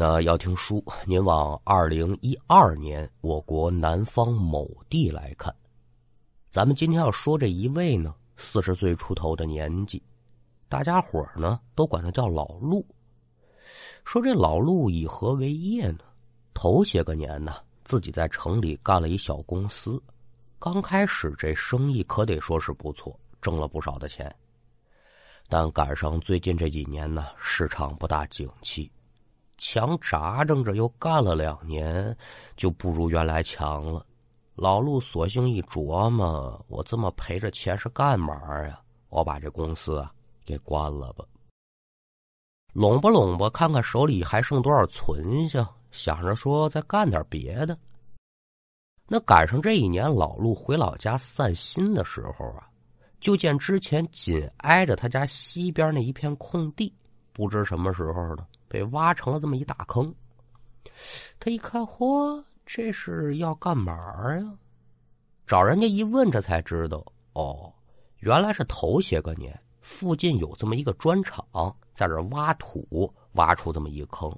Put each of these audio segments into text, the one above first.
那要听书，您往二零一二年我国南方某地来看。咱们今天要说这一位呢，四十岁出头的年纪，大家伙呢都管他叫老陆。说这老陆以何为业呢？头些个年呢，自己在城里干了一小公司，刚开始这生意可得说是不错，挣了不少的钱。但赶上最近这几年呢，市场不大景气。强扎挣着又干了两年，就不如原来强了。老陆索性一琢磨：我这么赔着钱是干嘛呀？我把这公司啊给关了吧。拢吧拢吧，看看手里还剩多少存下，想着说再干点别的。那赶上这一年，老陆回老家散心的时候啊，就见之前紧挨着他家西边那一片空地，不知什么时候呢。被挖成了这么一大坑，他一看，嚯，这是要干嘛呀？找人家一问，这才知道，哦，原来是头些个年附近有这么一个砖厂，在这挖土，挖出这么一坑。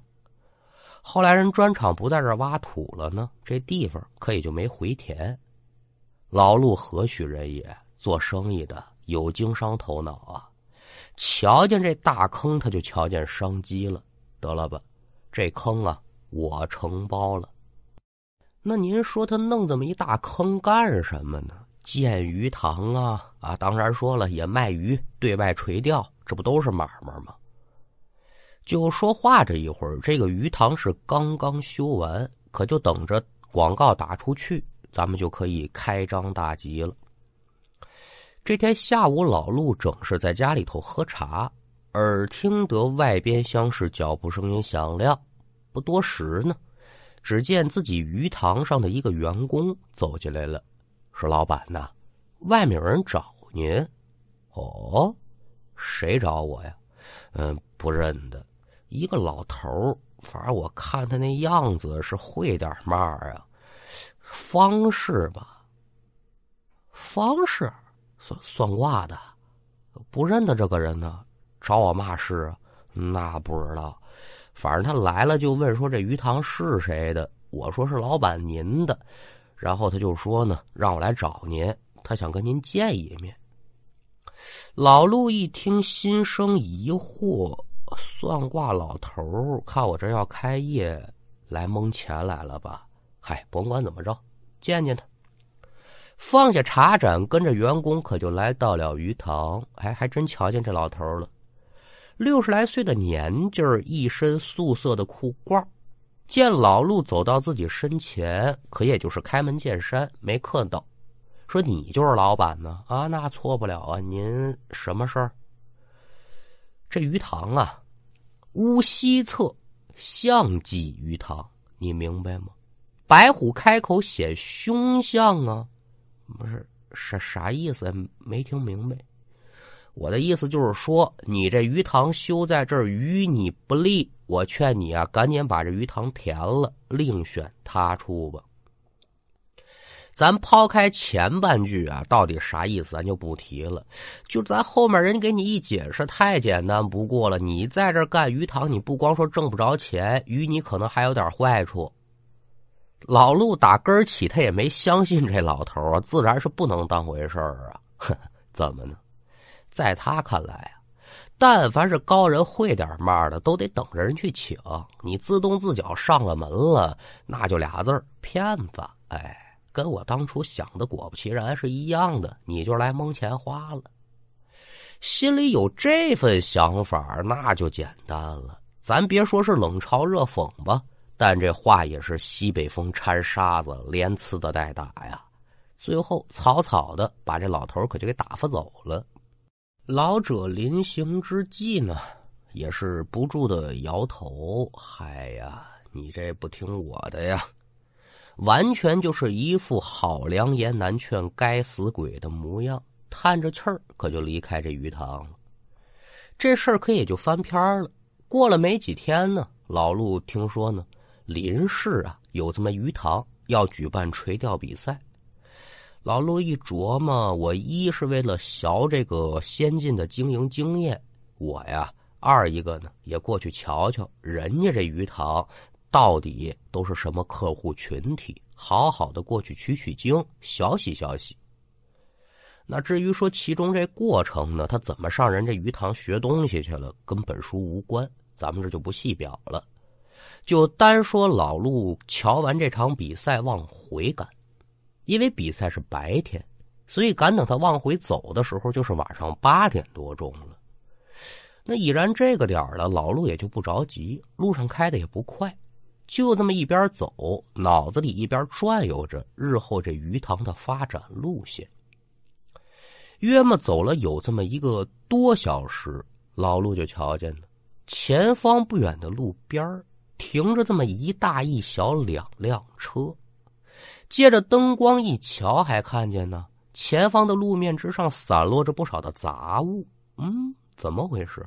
后来人砖厂不在这挖土了呢，这地方可也就没回填。老陆何许人也？做生意的有经商头脑啊，瞧见这大坑，他就瞧见商机了。得了吧，这坑啊，我承包了。那您说他弄这么一大坑干什么呢？建鱼塘啊啊！当然说了，也卖鱼，对外垂钓，这不都是买卖吗？就说话这一会儿，这个鱼塘是刚刚修完，可就等着广告打出去，咱们就可以开张大吉了。这天下午，老陆正是在家里头喝茶。耳听得外边厢是脚步声音响亮，不多时呢，只见自己鱼塘上的一个员工走进来了，说：“老板呐，外面有人找您。”“哦，谁找我呀？”“嗯，不认得，一个老头反正我看他那样子是会点嘛啊，方式吧，方式算算卦的，不认得这个人呢。”找我嘛事啊？那不知道，反正他来了就问说这鱼塘是谁的？我说是老板您的，然后他就说呢，让我来找您，他想跟您见一面。老陆一听，心生疑惑，算卦老头看我这要开业，来蒙钱来了吧？嗨，甭管怎么着，见见他。放下茶盏，跟着员工可就来到了鱼塘。哎，还真瞧见这老头了。六十来岁的年纪儿，一身素色的裤褂见老陆走到自己身前，可也就是开门见山，没客套，说：“你就是老板呢？啊，那错不了啊！您什么事儿？这鱼塘啊，屋西侧象记鱼塘，你明白吗？白虎开口显凶相啊！不是啥啥意思？没听明白。”我的意思就是说，你这鱼塘修在这儿与你不利，我劝你啊，赶紧把这鱼塘填了，另选他处吧。咱抛开前半句啊，到底啥意思，咱就不提了。就咱后面人给你一解释，太简单不过了。你在这干鱼塘，你不光说挣不着钱，鱼你可能还有点坏处。老陆打根儿起，他也没相信这老头啊，自然是不能当回事儿啊。怎么呢？在他看来啊，但凡是高人会点嘛的，都得等着人去请。你自动自脚上了门了，那就俩字儿骗子。哎，跟我当初想的果不其然是一样的，你就来蒙钱花了。心里有这份想法，那就简单了。咱别说是冷嘲热讽吧，但这话也是西北风掺沙子，连呲的带打呀。最后草草的把这老头可就给打发走了。老者临行之际呢，也是不住的摇头：“嗨呀，你这不听我的呀，完全就是一副好良言难劝该死鬼的模样。”叹着气儿，可就离开这鱼塘了。这事儿可也就翻篇了。过了没几天呢，老陆听说呢，林氏啊有这么鱼塘要举办垂钓比赛。老陆一琢磨，我一是为了学这个先进的经营经验，我呀二一个呢，也过去瞧瞧人家这鱼塘到底都是什么客户群体，好好的过去取取经，学习学习。那至于说其中这过程呢，他怎么上人这鱼塘学东西去了，跟本书无关，咱们这就不细表了。就单说老陆瞧完这场比赛往回赶，因为比赛是白天，所以赶等他往回走的时候，就是晚上八点多钟了。那已然这个点了，老陆也就不着急，路上开的也不快，就这么一边走，脑子里一边转悠着日后这鱼塘的发展路线。约么走了有这么一个多小时，老陆就瞧见了前方不远的路边停着这么一大一小两辆车，借着灯光一瞧，还看见呢前方的路面之上散落着不少的杂物。嗯，怎么回事？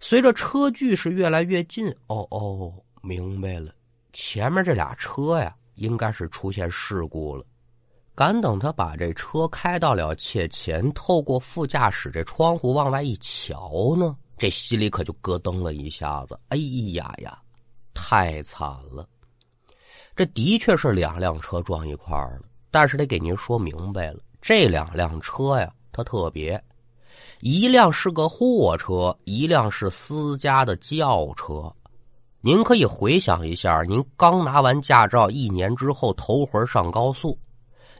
随着车距是越来越近，哦哦，明白了，前面这俩车呀，应该是出现事故了。赶等他把这车开到了切前，透过副驾驶这窗户往外一瞧呢。这心里可就咯噔了一下子，哎呀呀，太惨了！这的确是两辆车撞一块儿了，但是得给您说明白了，这两辆车呀，它特别，一辆是个货车，一辆是私家的轿车。您可以回想一下，您刚拿完驾照一年之后头回上高速，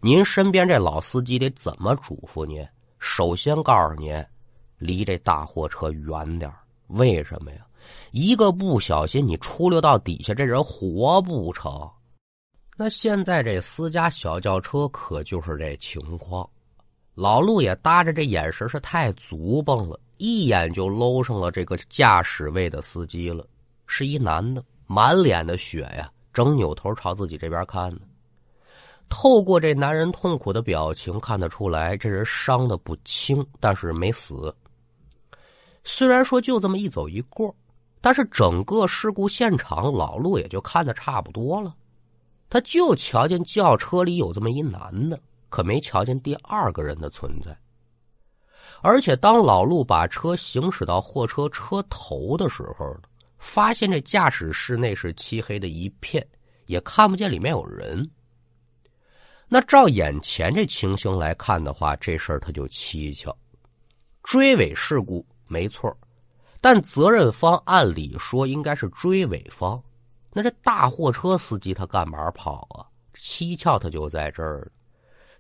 您身边这老司机得怎么嘱咐您？首先告诉您。离这大货车远点为什么呀？一个不小心，你出溜到底下，这人活不成。那现在这私家小轿车可就是这情况。老陆也搭着这眼神是太足蹦了，一眼就搂上了这个驾驶位的司机了，是一男的，满脸的血呀，正扭头朝自己这边看呢。透过这男人痛苦的表情，看得出来这人伤的不轻，但是没死。虽然说就这么一走一过，但是整个事故现场老陆也就看得差不多了。他就瞧见轿车里有这么一男的，可没瞧见第二个人的存在。而且当老陆把车行驶到货车车头的时候，发现这驾驶室内是漆黑的一片，也看不见里面有人。那照眼前这情形来看的话，这事儿他就蹊跷，追尾事故。没错，但责任方按理说应该是追尾方。那这大货车司机他干嘛跑啊？蹊跷他就在这儿。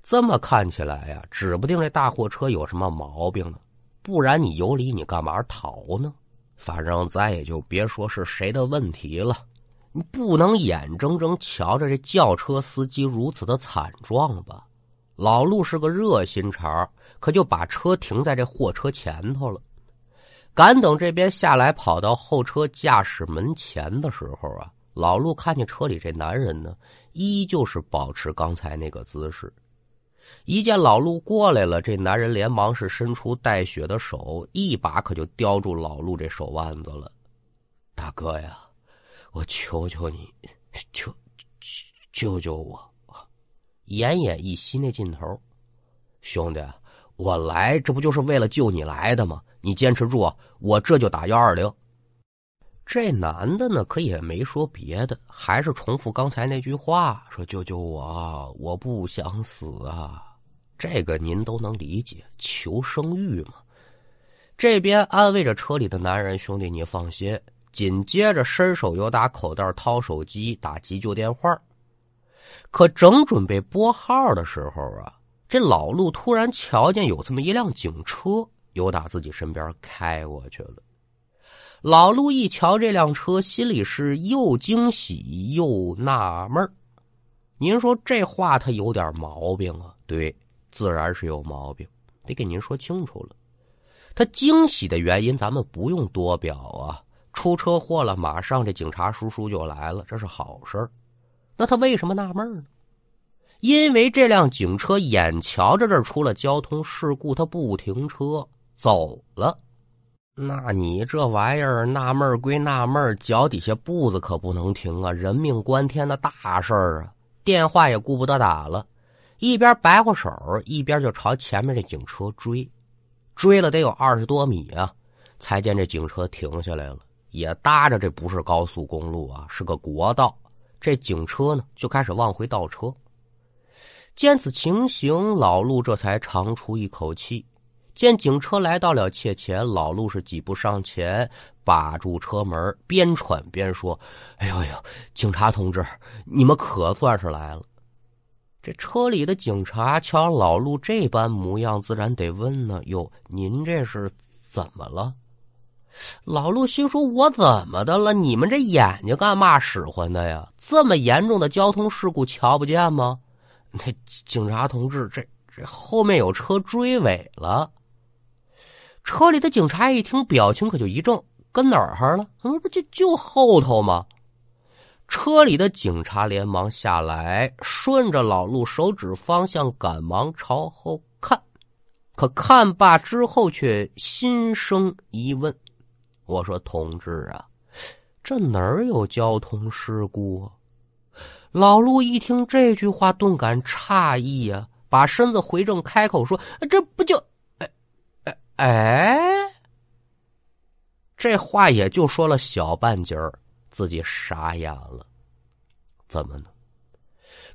这么看起来呀，指不定这大货车有什么毛病呢。不然你有理，你干嘛逃呢？反正咱也就别说是谁的问题了。你不能眼睁睁瞧着这轿车司机如此的惨状吧？老陆是个热心肠，可就把车停在这货车前头了。赶等这边下来，跑到后车驾驶门前的时候啊，老陆看见车里这男人呢，依旧是保持刚才那个姿势。一见老陆过来了，这男人连忙是伸出带血的手，一把可就叼住老陆这手腕子了。大哥呀，我求求你，救救救我！奄奄一息那劲头，兄弟，我来这不就是为了救你来的吗？你坚持住，我这就打幺二零。这男的呢，可也没说别的，还是重复刚才那句话，说：“救救我，我不想死啊！”这个您都能理解，求生欲嘛。这边安慰着车里的男人：“兄弟，你放心。”紧接着伸手又打口袋掏手机打急救电话。可正准备拨号的时候啊，这老陆突然瞧见有这么一辆警车。由打自己身边开过去了，老陆一瞧这辆车，心里是又惊喜又纳闷您说这话他有点毛病。啊？对，自然是有毛病，得给您说清楚了。他惊喜的原因咱们不用多表啊，出车祸了，马上这警察叔叔就来了，这是好事那他为什么纳闷呢？因为这辆警车眼瞧着这出了交通事故，他不停车。走了，那你这玩意儿纳闷归纳闷脚底下步子可不能停啊！人命关天的大事儿啊，电话也顾不得打了，一边摆过手，一边就朝前面这警车追，追了得有二十多米啊！才见这警车停下来了，也搭着这不是高速公路啊，是个国道。这警车呢就开始往回倒车。见此情形，老陆这才长出一口气。见警车来到了切前，老陆是几步上前，把住车门，边喘边说：“哎呦呦，警察同志，你们可算是来了。”这车里的警察瞧老陆这般模样，自然得问呢：“哟，您这是怎么了？”老陆心说：“我怎么的了？你们这眼睛干嘛使唤的呀？这么严重的交通事故，瞧不见吗？”那警察同志，这这后面有车追尾了。车里的警察一听，表情可就一怔：“跟哪儿了？怎么不就就后头吗？”车里的警察连忙下来，顺着老陆手指方向，赶忙朝后看。可看罢之后，却心生疑问：“我说同志啊，这哪儿有交通事故啊？”老陆一听这句话，顿感诧异呀，把身子回正，开口说：“这不就……哎！”这话也就说了小半截儿。自己傻眼了，怎么呢？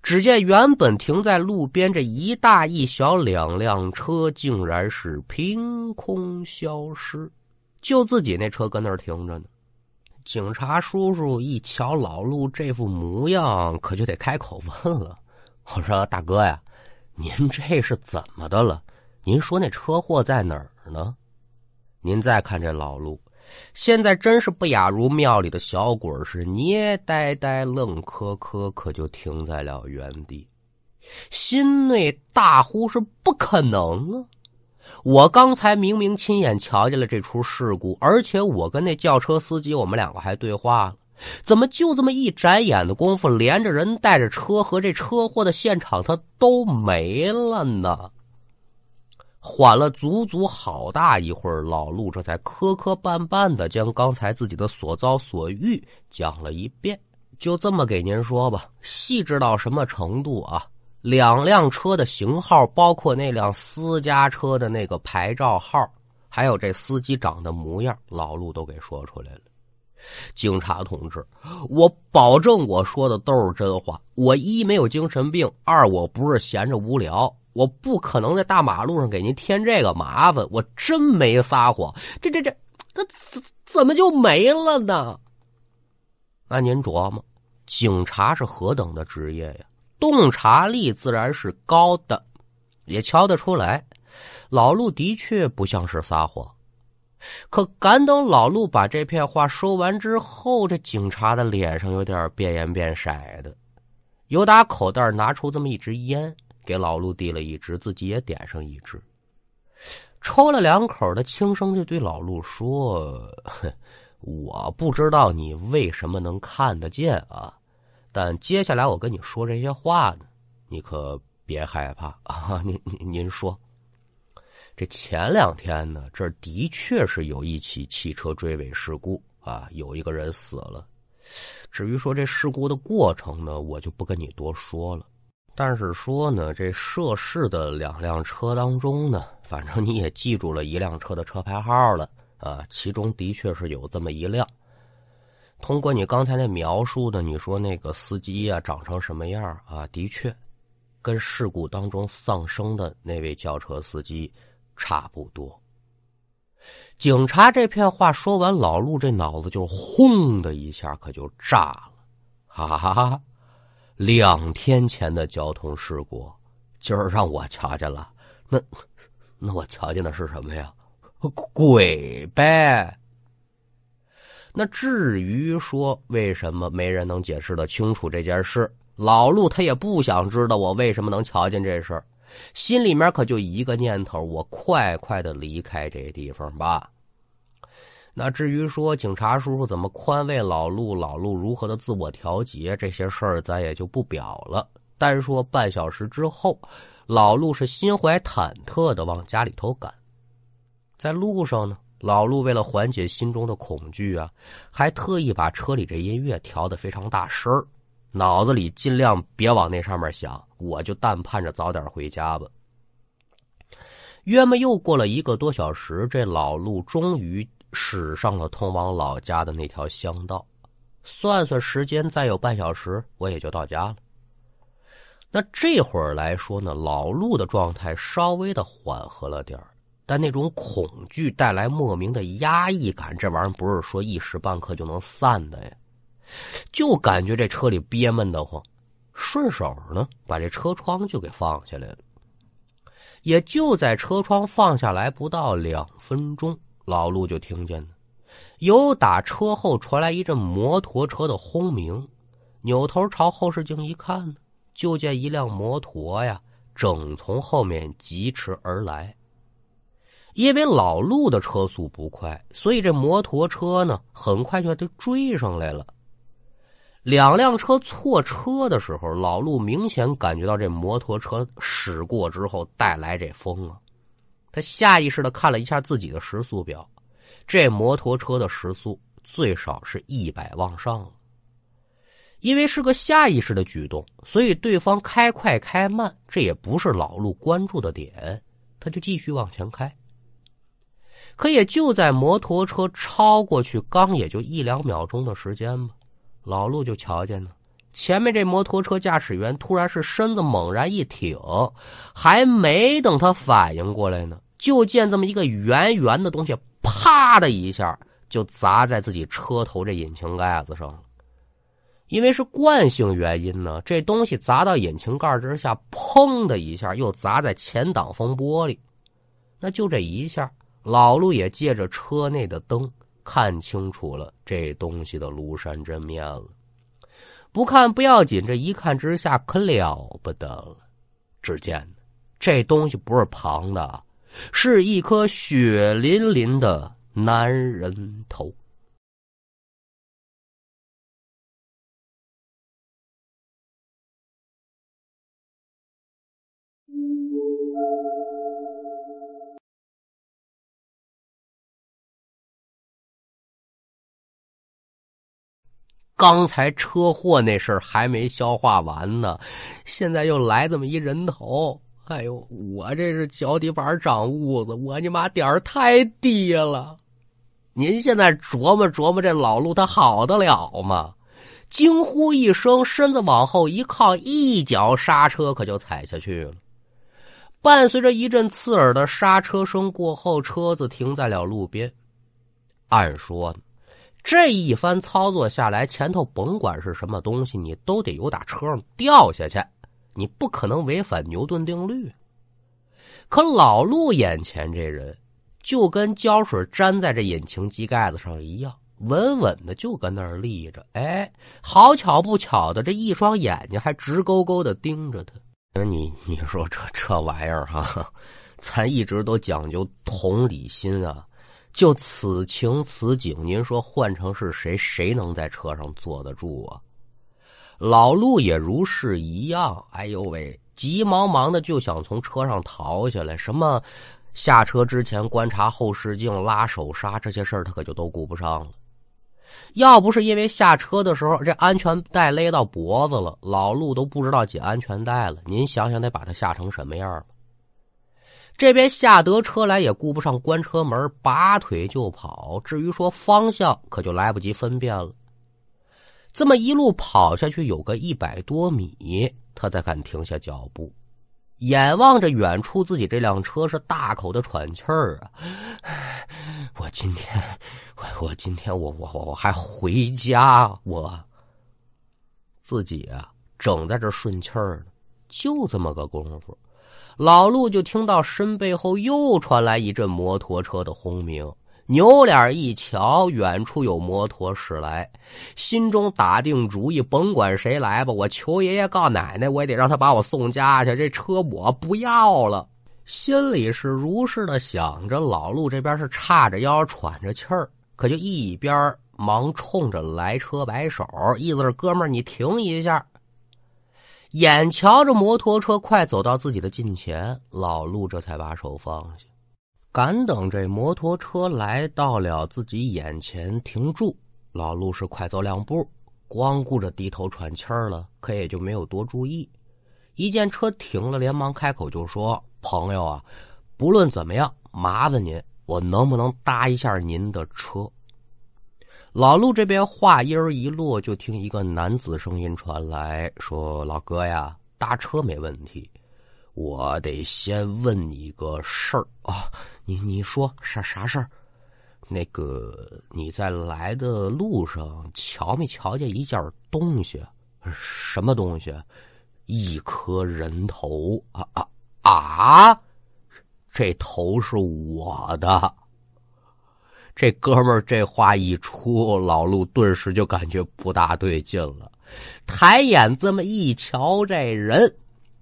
只见原本停在路边这一大一小两辆车，竟然是凭空消失，就自己那车搁那儿停着呢。警察叔叔一瞧老陆这副模样，可就得开口问了：“我说大哥呀，您这是怎么的了？您说那车祸在哪儿呢？您再看这老陆。”现在真是不亚如庙里的小鬼是捏呆呆、愣磕磕，可就停在了原地，心内大呼是不可能啊！我刚才明明亲眼瞧见了这出事故，而且我跟那轿车司机，我们两个还对话了，怎么就这么一眨眼的功夫，连着人带着车和这车祸的现场，他都没了呢？缓了足足好大一会儿，老陆这才磕磕绊绊的将刚才自己的所遭所遇讲了一遍。就这么给您说吧，细致到什么程度啊？两辆车的型号，包括那辆私家车的那个牌照号，还有这司机长的模样，老陆都给说出来了。警察同志，我保证我说的都是真话。我一没有精神病，二我不是闲着无聊。我不可能在大马路上给您添这个麻烦，我真没撒谎。这这这，这怎怎么就没了呢？那您琢磨，警察是何等的职业呀？洞察力自然是高的，也瞧得出来，老陆的确不像是撒谎。可赶等老陆把这片话说完之后，这警察的脸上有点变颜变色的，由打口袋拿出这么一支烟。给老陆递了一支，自己也点上一支，抽了两口，他轻声就对老陆说：“我不知道你为什么能看得见啊，但接下来我跟你说这些话呢，你可别害怕啊。您您您说，这前两天呢，这的确是有一起汽车追尾事故啊，有一个人死了。至于说这事故的过程呢，我就不跟你多说了。”但是说呢，这涉事的两辆车当中呢，反正你也记住了一辆车的车牌号了啊，其中的确是有这么一辆。通过你刚才那描述的，你说那个司机啊长成什么样啊？的确，跟事故当中丧生的那位轿车司机差不多。警察这片话说完，老陆这脑子就轰的一下，可就炸了，哈哈哈！两天前的交通事故，今儿让我瞧见了。那，那我瞧见的是什么呀？鬼呗。那至于说为什么没人能解释的清楚这件事，老陆他也不想知道我为什么能瞧见这事儿，心里面可就一个念头：我快快的离开这地方吧。那至于说警察叔叔怎么宽慰老陆，老陆如何的自我调节，这些事儿咱也就不表了。单说半小时之后，老陆是心怀忐忑的往家里头赶。在路上呢，老陆为了缓解心中的恐惧啊，还特意把车里这音乐调得非常大声儿脑子里尽量别往那上面想，我就但盼着早点回家吧。约么又过了一个多小时，这老陆终于。驶上了通往老家的那条乡道。算算时间，再有半小时，我也就到家了。那这会儿来说呢，老陆的状态稍微的缓和了点但那种恐惧带来莫名的压抑感，这玩意儿不是说一时半刻就能散的呀。就感觉这车里憋闷得慌，顺手呢把这车窗就给放下来了。也就在车窗放下来不到两分钟，老陆就听见了，有打车后传来一阵摩托车的轰鸣。扭头朝后视镜一看呢。就见一辆摩托呀，正从后面疾驰而来。因为老陆的车速不快，所以这摩托车呢，很快就就追上来了。两辆车错车的时候，老陆明显感觉到这摩托车驶过之后带来这风啊。他下意识的看了一下自己的时速表，这摩托车的时速最少是一百往上了。因为是个下意识的举动，所以对方开快开慢，这也不是老陆关注的点，他就继续往前开。可也就在摩托车超过去刚也就一两秒钟的时间吧，老陆就瞧见了，前面这摩托车驾驶员突然是身子猛然一挺，还没等他反应过来呢，就见这么一个圆圆的东西，啪的一下就砸在自己车头这引擎盖子上。因为是惯性原因呢，这东西砸到引擎盖之下，砰的一下又砸在前挡风玻璃，那就这一下，老陆也借着车内的灯看清楚了这东西的庐山真面了。不看不要紧，这一看之下可了不得了。只见这东西不是旁的，是一颗血淋淋的男人头。刚才车祸那事儿还没消化完呢，现在又来这么一人头，哎呦，我这是脚底板长痦子，我你妈点儿太低了。您现在琢磨琢磨，这老陆他好得了吗？惊呼一声，身子往后一靠，一脚刹车可就踩下去了。伴随着一阵刺耳的刹车声过后，车子停在了路边。按说呢。这一番操作下来，前头甭管是什么东西，你都得有打车上掉下去，你不可能违反牛顿定律。可老陆眼前这人，就跟胶水粘在这引擎机盖子上一样，稳稳的就跟那儿立着。哎，好巧不巧的，这一双眼睛还直勾勾的盯着他。那你你说这这玩意儿哈，咱一直都讲究同理心啊。就此情此景，您说换成是谁，谁能在车上坐得住啊？老陆也如是一样。哎呦喂，急忙忙的就想从车上逃下来。什么下车之前观察后视镜、拉手刹这些事儿，他可就都顾不上了。要不是因为下车的时候这安全带勒到脖子了，老陆都不知道紧安全带了。您想想，得把他吓成什么样这边下得车来也顾不上关车门，拔腿就跑。至于说方向，可就来不及分辨了。这么一路跑下去，有个一百多米，他才敢停下脚步，眼望着远处自己这辆车，是大口的喘气儿啊！我今天，我我今天我我我我还回家，我自己啊，正在这顺气儿呢，就这么个功夫。老陆就听到身背后又传来一阵摩托车的轰鸣，扭脸一瞧，远处有摩托驶来，心中打定主意，甭管谁来吧，我求爷爷告奶奶，我也得让他把我送家去。这车我不要了，心里是如是的想着。老陆这边是叉着腰喘着气儿，可就一边忙冲着来车摆手，意思是哥们儿，你停一下。眼瞧着摩托车快走到自己的近前，老陆这才把手放下。赶等这摩托车来到了自己眼前停住，老陆是快走两步，光顾着低头喘气儿了，可也就没有多注意。一见车停了，连忙开口就说：“朋友啊，不论怎么样，麻烦您，我能不能搭一下您的车？老陆这边话音儿一落，就听一个男子声音传来，说：“老哥呀，搭车没问题，我得先问你个事儿啊，你你说啥啥事儿？那个你在来的路上瞧没瞧见一件东西？什么东西？一颗人头啊啊啊！”这头是我的，这哥们儿这话一出，老陆顿时就感觉不大对劲了。抬眼这么一瞧，这人，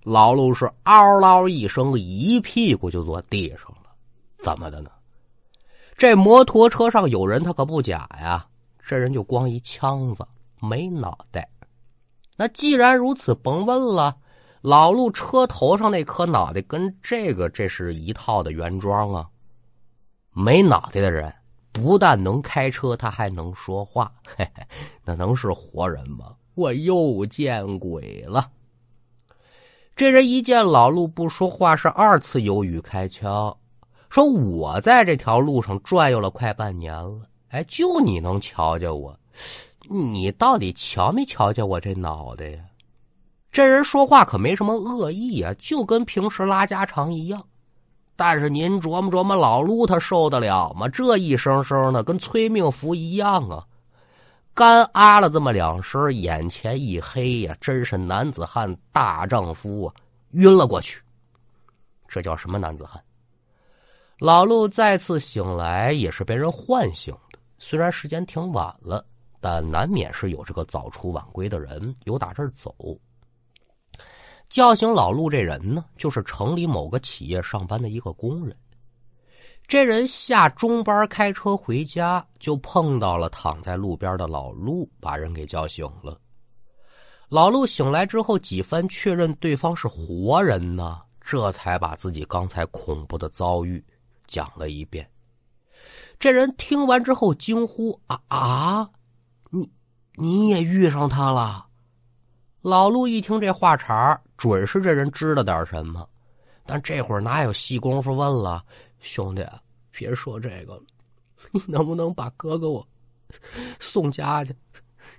老陆是嗷嗷一声，一屁股就坐地上了。怎么的呢？这摩托车上有人，他可不假呀。这人就光一枪子，没脑袋。那既然如此，甭问了。老陆车头上那颗脑袋跟这个这是一套的原装啊！没脑袋的人不但能开车，他还能说话，嘿嘿，那能是活人吗？我又见鬼了！这人一见老陆不说话，是二次有语开枪，说：“我在这条路上转悠了快半年了，哎，就你能瞧见我？你到底瞧没瞧见我这脑袋呀？”这人说话可没什么恶意啊，就跟平时拉家常一样。但是您琢磨琢磨，老陆他受得了吗？这一声声的跟催命符一样啊！干啊了这么两声，眼前一黑呀，真是男子汉大丈夫啊，晕了过去。这叫什么男子汉？老陆再次醒来也是被人唤醒的，虽然时间挺晚了，但难免是有这个早出晚归的人有打这儿走。叫醒老陆这人呢，就是城里某个企业上班的一个工人。这人下中班开车回家，就碰到了躺在路边的老陆，把人给叫醒了。老陆醒来之后，几番确认对方是活人呢，这才把自己刚才恐怖的遭遇讲了一遍。这人听完之后惊呼：“啊啊，你你也遇上他了？”老陆一听这话茬准是这人知道点什么，但这会儿哪有细功夫问了？兄弟，别说这个了，你能不能把哥哥我送家去？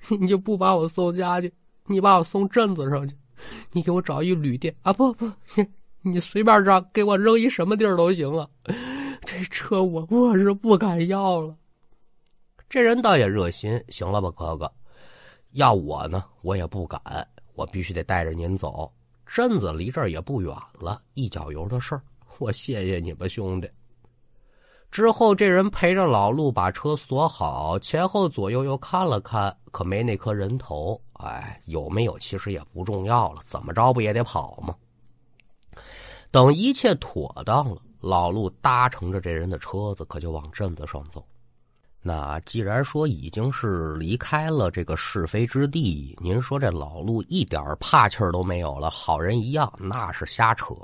你就不把我送家去，你把我送镇子上去，你给我找一旅店啊！不不，你随便让给我扔一什么地儿都行啊！这车我我是不敢要了。这人倒也热心，行了吧，哥哥。要我呢，我也不敢，我必须得带着您走。镇子离这儿也不远了，一脚油的事儿。我谢谢你吧，兄弟。之后，这人陪着老陆把车锁好，前后左右又看了看，可没那颗人头。哎，有没有其实也不重要了，怎么着不也得跑吗？等一切妥当了，老陆搭乘着这人的车子，可就往镇子上走。那既然说已经是离开了这个是非之地，您说这老陆一点怕气儿都没有了，好人一样，那是瞎扯。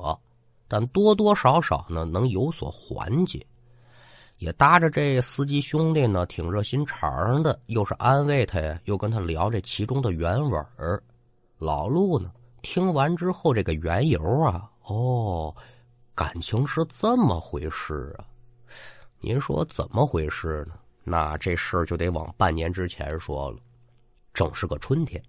但多多少少呢，能有所缓解。也搭着这司机兄弟呢，挺热心肠的，又是安慰他呀，又跟他聊这其中的原委儿。老陆呢，听完之后，这个缘由啊，哦，感情是这么回事啊？您说怎么回事呢？那这事儿就得往半年之前说了，正是个春天。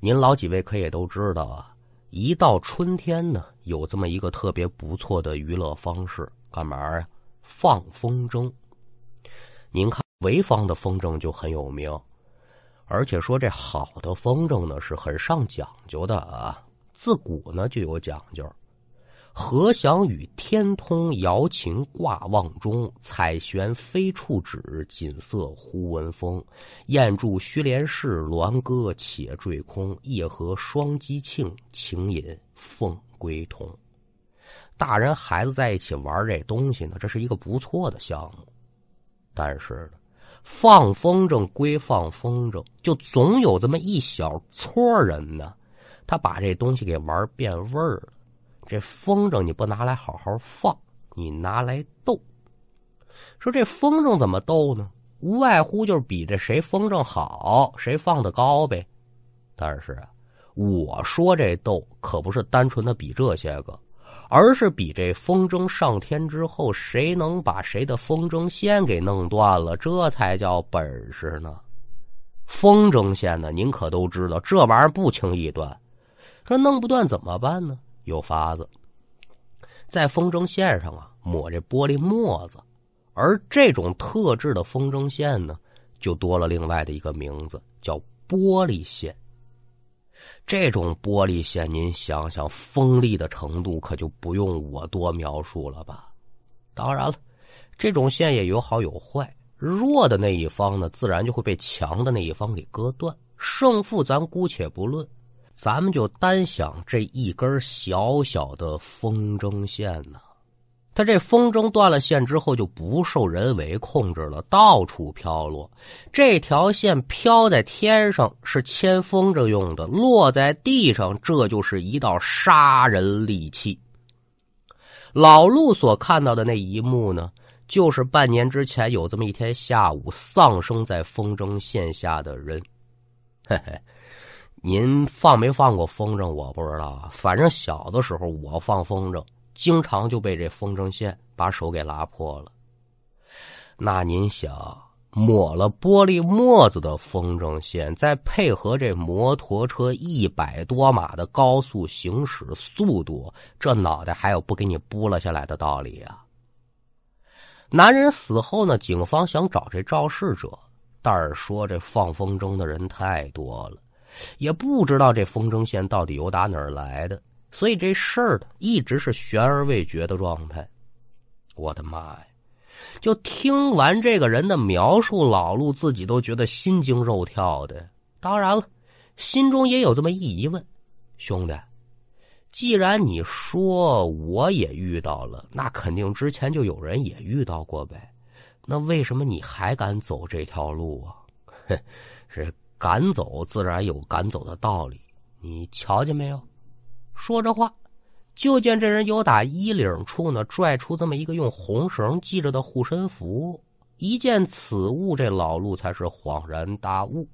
您老几位可也都知道啊，一到春天呢，有这么一个特别不错的娱乐方式，干嘛呀？放风筝。您看潍坊的风筝就很有名，而且说这好的风筝呢是很上讲究的啊，自古呢就有讲究。何祥与天通瑶琴挂望中，彩弦飞处止，锦瑟忽闻风。雁住须连市，鸾歌且坠空。夜和双击磬，情引凤归同。大人孩子在一起玩这东西呢，这是一个不错的项目。但是呢，放风筝归放风筝，就总有这么一小撮人呢，他把这东西给玩变味儿了。这风筝你不拿来好好放，你拿来斗。说这风筝怎么斗呢？无外乎就是比这谁风筝好，谁放的高呗。但是啊，我说这斗可不是单纯的比这些个，而是比这风筝上天之后，谁能把谁的风筝线给弄断了，这才叫本事呢。风筝线呢，您可都知道，这玩意儿不轻易断。这弄不断怎么办呢？有法子，在风筝线上啊抹这玻璃沫子，而这种特制的风筝线呢，就多了另外的一个名字，叫玻璃线。这种玻璃线，您想想锋利的程度，可就不用我多描述了吧？当然了，这种线也有好有坏，弱的那一方呢，自然就会被强的那一方给割断。胜负咱姑且不论，咱们就单想这一根小小的风筝线呢。它这风筝断了线之后，就不受人为控制了，到处飘落。这条线飘在天上是牵风筝用的，落在地上，这就是一道杀人利器。老陆所看到的那一幕呢，就是半年之前有这么一天下午，丧生在风筝线下的人。嘿嘿，您放没放过风筝？我不知道啊，反正小的时候我放风筝。经常就被这风筝线把手给拉破了。那您想，抹了玻璃沫子的风筝线，再配合这摩托车一百多码的高速行驶速度，这脑袋还有不给你拨了下来的道理啊？男人死后呢，警方想找这肇事者，但是说这放风筝的人太多了，也不知道这风筝线到底由打哪儿来的。所以这事儿，一直是悬而未决的状态。我的妈呀！就听完这个人的描述，老陆自己都觉得心惊肉跳的。当然了，心中也有这么一疑问：兄弟，既然你说我也遇到了，那肯定之前就有人也遇到过呗。那为什么你还敢走这条路啊？哼，是赶走，自然有赶走的道理。你瞧见没有？说着话，就见这人由打衣领处呢拽出这么一个用红绳系着的护身符。一见此物，这老陆才是恍然大悟。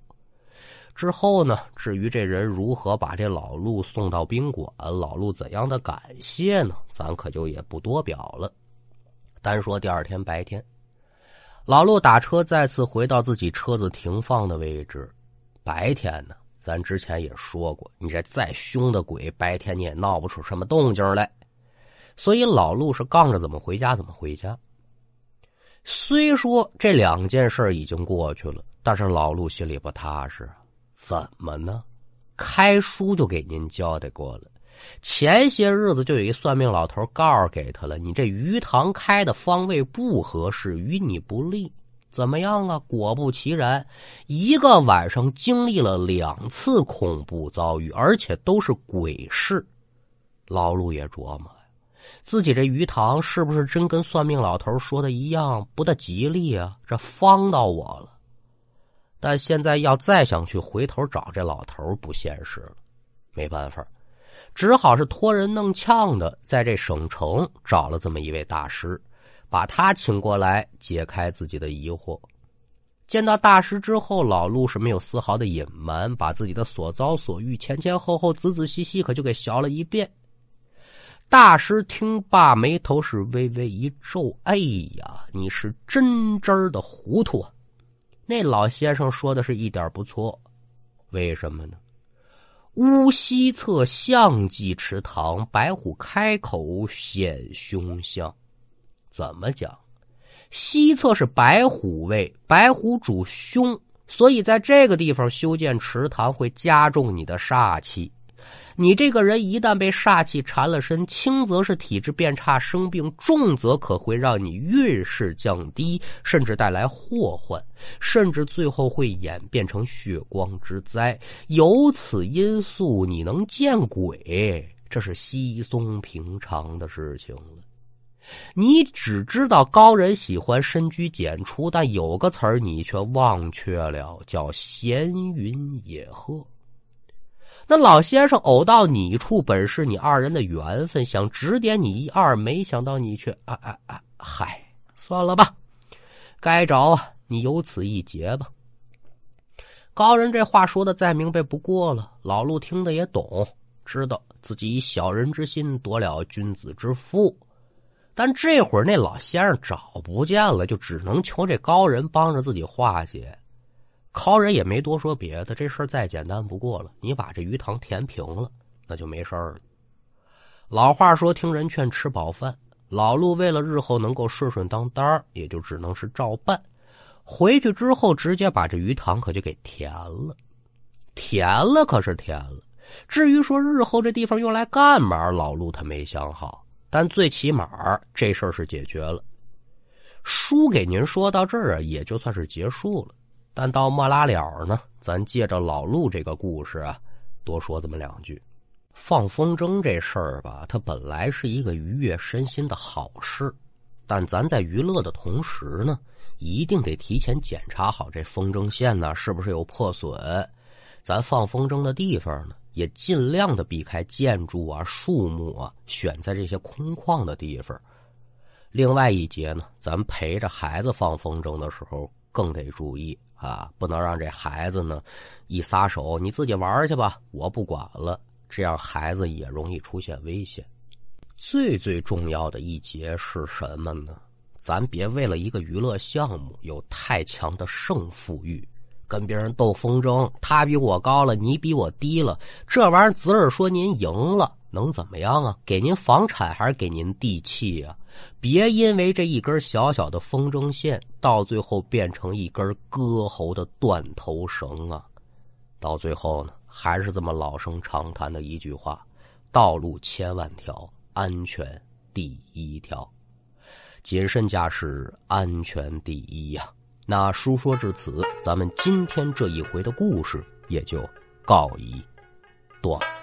之后呢，至于这人如何把这老陆送到宾馆，老陆怎样的感谢呢？咱可就也不多表了。单说第二天白天，老陆打车再次回到自己车子停放的位置。白天呢？咱之前也说过，你这再凶的鬼，白天你也闹不出什么动静来。所以老陆是杠着怎么回家怎么回家。虽说这两件事已经过去了，但是老陆心里不踏实。怎么呢？开书就给您交代过了，前些日子就有一算命老头告诉给他了，你这鱼塘开的方位不合适，与你不利。怎么样啊？果不其然，一个晚上经历了两次恐怖遭遇，而且都是鬼事。老陆也琢磨自己这鱼塘是不是真跟算命老头说的一样不大吉利啊？这方到我了。但现在要再想去回头找这老头不现实了，没办法，只好是托人弄呛的，在这省城找了这么一位大师。把他请过来解开自己的疑惑。见到大师之后，老陆是没有丝毫的隐瞒，把自己的所遭所遇前前后后、仔仔细细可就给学了一遍。大师听罢，眉头是微微一皱：“哎呀，你是真真的糊涂啊！”那老先生说的是一点不错，为什么呢？乌西侧象记池塘，白虎开口显凶相。怎么讲？西侧是白虎位，白虎主凶，所以在这个地方修建池塘会加重你的煞气。你这个人一旦被煞气缠了身，轻则是体质变差生病，重则可会让你运势降低，甚至带来祸患，甚至最后会演变成血光之灾。由此因素，你能见鬼，这是稀松平常的事情了。你只知道高人喜欢深居简出，但有个词儿你却忘却了，叫闲云野鹤。那老先生偶到你处，本是你二人的缘分，想指点你一二，没想到你却啊啊啊！嗨，算了吧，该着啊，你有此一劫吧。高人这话说的再明白不过了，老陆听得也懂，知道。自己以小人之心夺了君子之腹。但这会儿那老先生找不见了，就只能求这高人帮着自己化解。高人也没多说别的，这事儿再简单不过了，你把这鱼塘填平了，那就没事儿了。老话说，听人劝，吃饱饭。老陆为了日后能够顺顺当当，也就只能是照办。回去之后，直接把这鱼塘可就给填了。填了可是填了，至于说日后这地方用来干嘛，老陆他没想好。但最起码这事儿是解决了。书给您说到这儿啊，也就算是结束了。但到末拉了呢，咱借着老陆这个故事啊，多说这么两句。放风筝这事儿吧，它本来是一个愉悦身心的好事，但咱在娱乐的同时呢，一定得提前检查好这风筝线呢是不是有破损。咱放风筝的地方呢？也尽量的避开建筑啊、树木啊，选在这些空旷的地方。另外一节呢，咱陪着孩子放风筝的时候，更得注意啊，不能让这孩子呢一撒手，你自己玩去吧，我不管了。这样孩子也容易出现危险。最最重要的一节是什么呢？咱别为了一个娱乐项目有太强的胜负欲。跟别人斗风筝，他比我高了，你比我低了，这玩意儿，子儿说您赢了，能怎么样啊？给您房产还是给您地契啊？别因为这一根小小的风筝线，到最后变成一根割喉的断头绳啊！到最后呢，还是这么老生常谈的一句话：道路千万条，安全第一条，谨慎驾驶，安全第一呀！那书说至此，咱们今天这一回的故事也就告一段。